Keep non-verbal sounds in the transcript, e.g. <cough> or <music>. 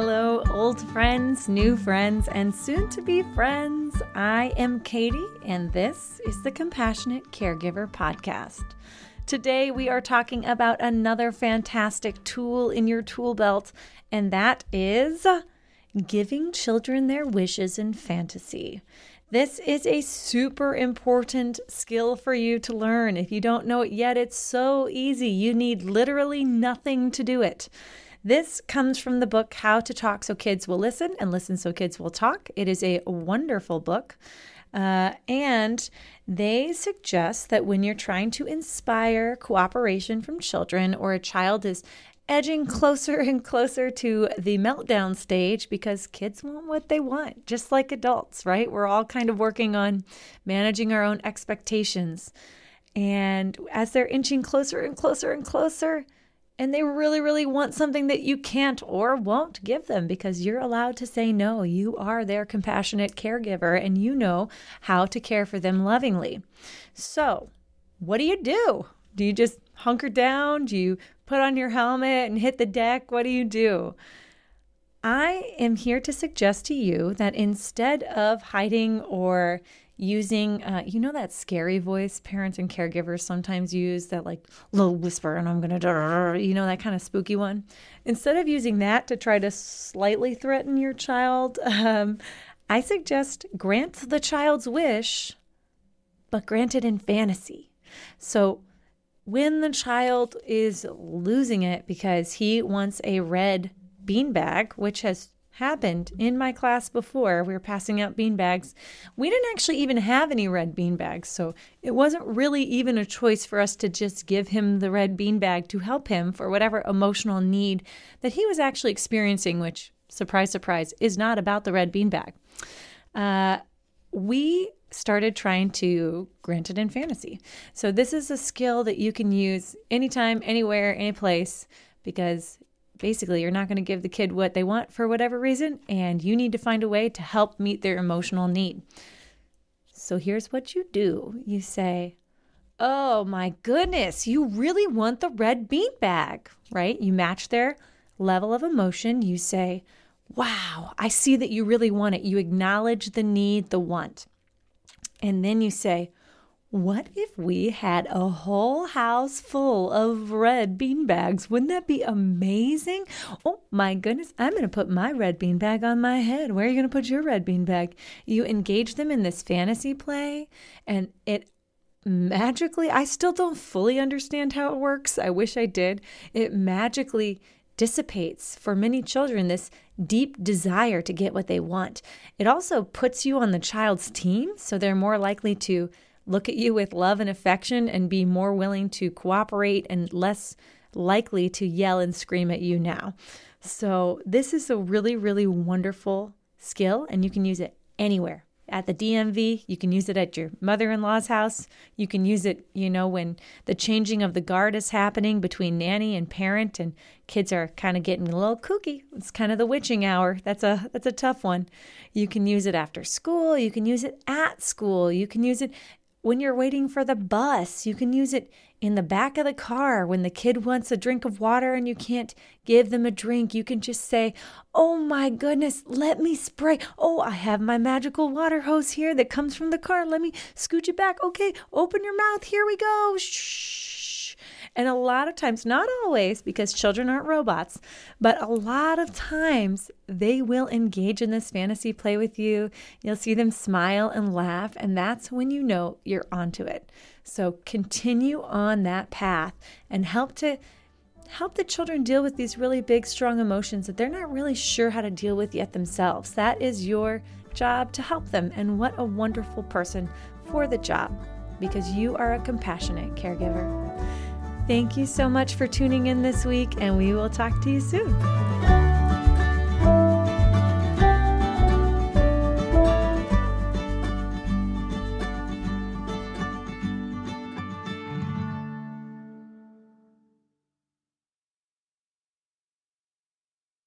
Hello, old friends, new friends, and soon to be friends. I am Katie, and this is the Compassionate Caregiver Podcast. Today, we are talking about another fantastic tool in your tool belt, and that is giving children their wishes and fantasy. This is a super important skill for you to learn. If you don't know it yet, it's so easy. You need literally nothing to do it. This comes from the book How to Talk So Kids Will Listen and Listen So Kids Will Talk. It is a wonderful book. Uh, and they suggest that when you're trying to inspire cooperation from children or a child is edging closer <laughs> and closer to the meltdown stage because kids want what they want, just like adults, right? We're all kind of working on managing our own expectations. And as they're inching closer and closer and closer, and they really, really want something that you can't or won't give them because you're allowed to say no. You are their compassionate caregiver and you know how to care for them lovingly. So, what do you do? Do you just hunker down? Do you put on your helmet and hit the deck? What do you do? I am here to suggest to you that instead of hiding or using uh, you know that scary voice parents and caregivers sometimes use that like little whisper and i'm gonna you know that kind of spooky one? Instead of using that to try to slightly threaten your child <laughs> um, i suggest grant the child's wish but grant it in fantasy. So when the child is losing it because he wants a red beanbag which has happened in my class before. We were passing out bean bags. We didn't actually even have any red bean bags, so it wasn't really even a choice for us to just give him the red bean bag to help him for whatever emotional need that he was actually experiencing, which, surprise, surprise, is not about the red bean bag. Uh, we started trying to grant it in fantasy. So, this is a skill that you can use anytime, anywhere, any place because basically you're not going to give the kid what they want for whatever reason, and you need to find a way to help meet their emotional need. So here's what you do you say, Oh my goodness, you really want the red bean bag, right? You match their level of emotion. You say, Wow, I see that you really want it. You acknowledge the need, the want. And then you say, what if we had a whole house full of red bean bags? Wouldn't that be amazing? Oh my goodness, I'm going to put my red bean bag on my head. Where are you going to put your red bean bag? You engage them in this fantasy play, and it magically, I still don't fully understand how it works. I wish I did. It magically dissipates for many children this deep desire to get what they want. It also puts you on the child's team, so they're more likely to look at you with love and affection and be more willing to cooperate and less likely to yell and scream at you now. So, this is a really, really wonderful skill, and you can use it anywhere. At the DMV, you can use it at your mother in law's house. You can use it, you know, when the changing of the guard is happening between nanny and parent, and kids are kind of getting a little kooky. It's kind of the witching hour. That's a that's a tough one. You can use it after school. You can use it at school. You can use it when you're waiting for the bus. You can use it in the back of the car when the kid wants a drink of water and you can't give them a drink. You can just say, Oh my goodness, let me spray. Oh, I have my magical water hose here that comes from the car. Let me scooch it back. Okay, open your mouth. Here we go. Shh. And a lot of times, not always, because children aren't robots, but a lot of times they will engage in this fantasy play with you. You'll see them smile and laugh, and that's when you know you're onto it. So continue on that path and help to help the children deal with these really big, strong emotions that they're not really sure how to deal with yet themselves. That is your job to help them. And what a wonderful person for the job because you are a compassionate caregiver. Thank you so much for tuning in this week, and we will talk to you soon.